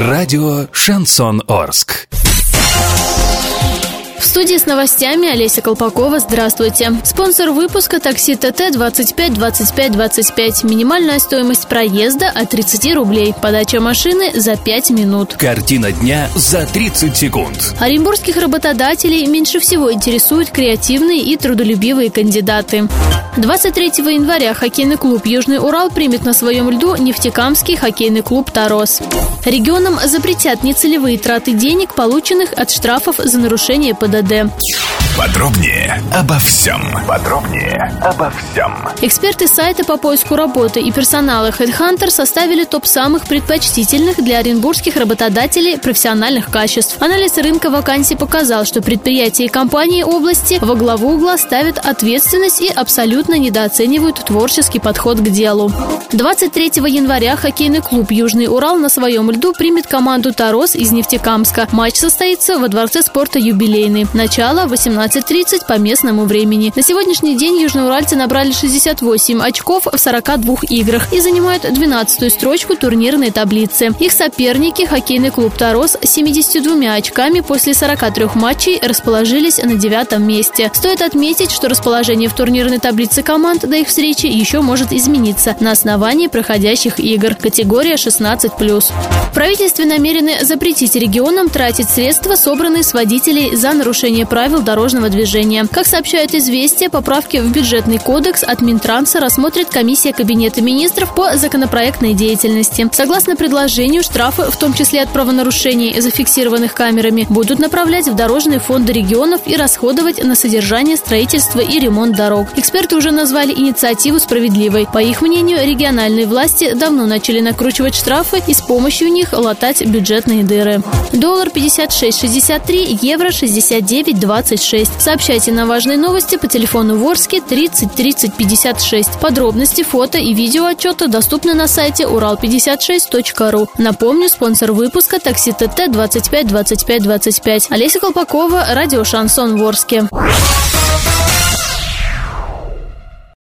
Радио «Шансон Орск». Студии с новостями Олеся Колпакова. Здравствуйте. Спонсор выпуска такси ТТ 25 25 25. Минимальная стоимость проезда от 30 рублей. Подача машины за 5 минут. Картина дня за 30 секунд. Оренбургских работодателей меньше всего интересуют креативные и трудолюбивые кандидаты. 23 января хоккейный клуб «Южный Урал» примет на своем льду нефтекамский хоккейный клуб «Тарос». Регионам запретят нецелевые траты денег, полученных от штрафов за нарушение ПДД. ГИБДД. Подробнее обо всем. Подробнее обо всем. Эксперты сайта по поиску работы и персонала HeadHunter составили топ самых предпочтительных для оренбургских работодателей профессиональных качеств. Анализ рынка вакансий показал, что предприятия и компании области во главу угла ставят ответственность и абсолютно недооценивают творческий подход к делу. 23 января хоккейный клуб «Южный Урал» на своем льду примет команду «Тарос» из Нефтекамска. Матч состоится во Дворце спорта «Юбилейный». Начало 18.30 по местному времени. На сегодняшний день южноуральцы набрали 68 очков в 42 играх и занимают 12-ю строчку турнирной таблицы. Их соперники, хоккейный клуб «Тарос» с 72 очками после 43 матчей расположились на девятом месте. Стоит отметить, что расположение в турнирной таблице команд до их встречи еще может измениться на основании проходящих игр. Категория 16+. В правительстве намерены запретить регионам тратить средства, собранные с водителей за нарушение правил дорожного движения. Как сообщают «Известия», поправки в бюджетный кодекс от Минтранса рассмотрит комиссия Кабинета министров по законопроектной деятельности. Согласно предложению, штрафы, в том числе от правонарушений, зафиксированных камерами, будут направлять в дорожные фонды регионов и расходовать на содержание, строительство и ремонт дорог. Эксперты уже назвали инициативу справедливой. По их мнению, региональные власти давно начали накручивать штрафы и с помощью них латать бюджетные дыры. Доллар 56,63, евро 60 69 26. Сообщайте на важные новости по телефону Ворске 30 30 56. Подробности, фото и видео отчета доступны на сайте урал56.ру. Напомню, спонсор выпуска такси ТТ 25 25 25. Олеся Колпакова, радио Шансон Ворске.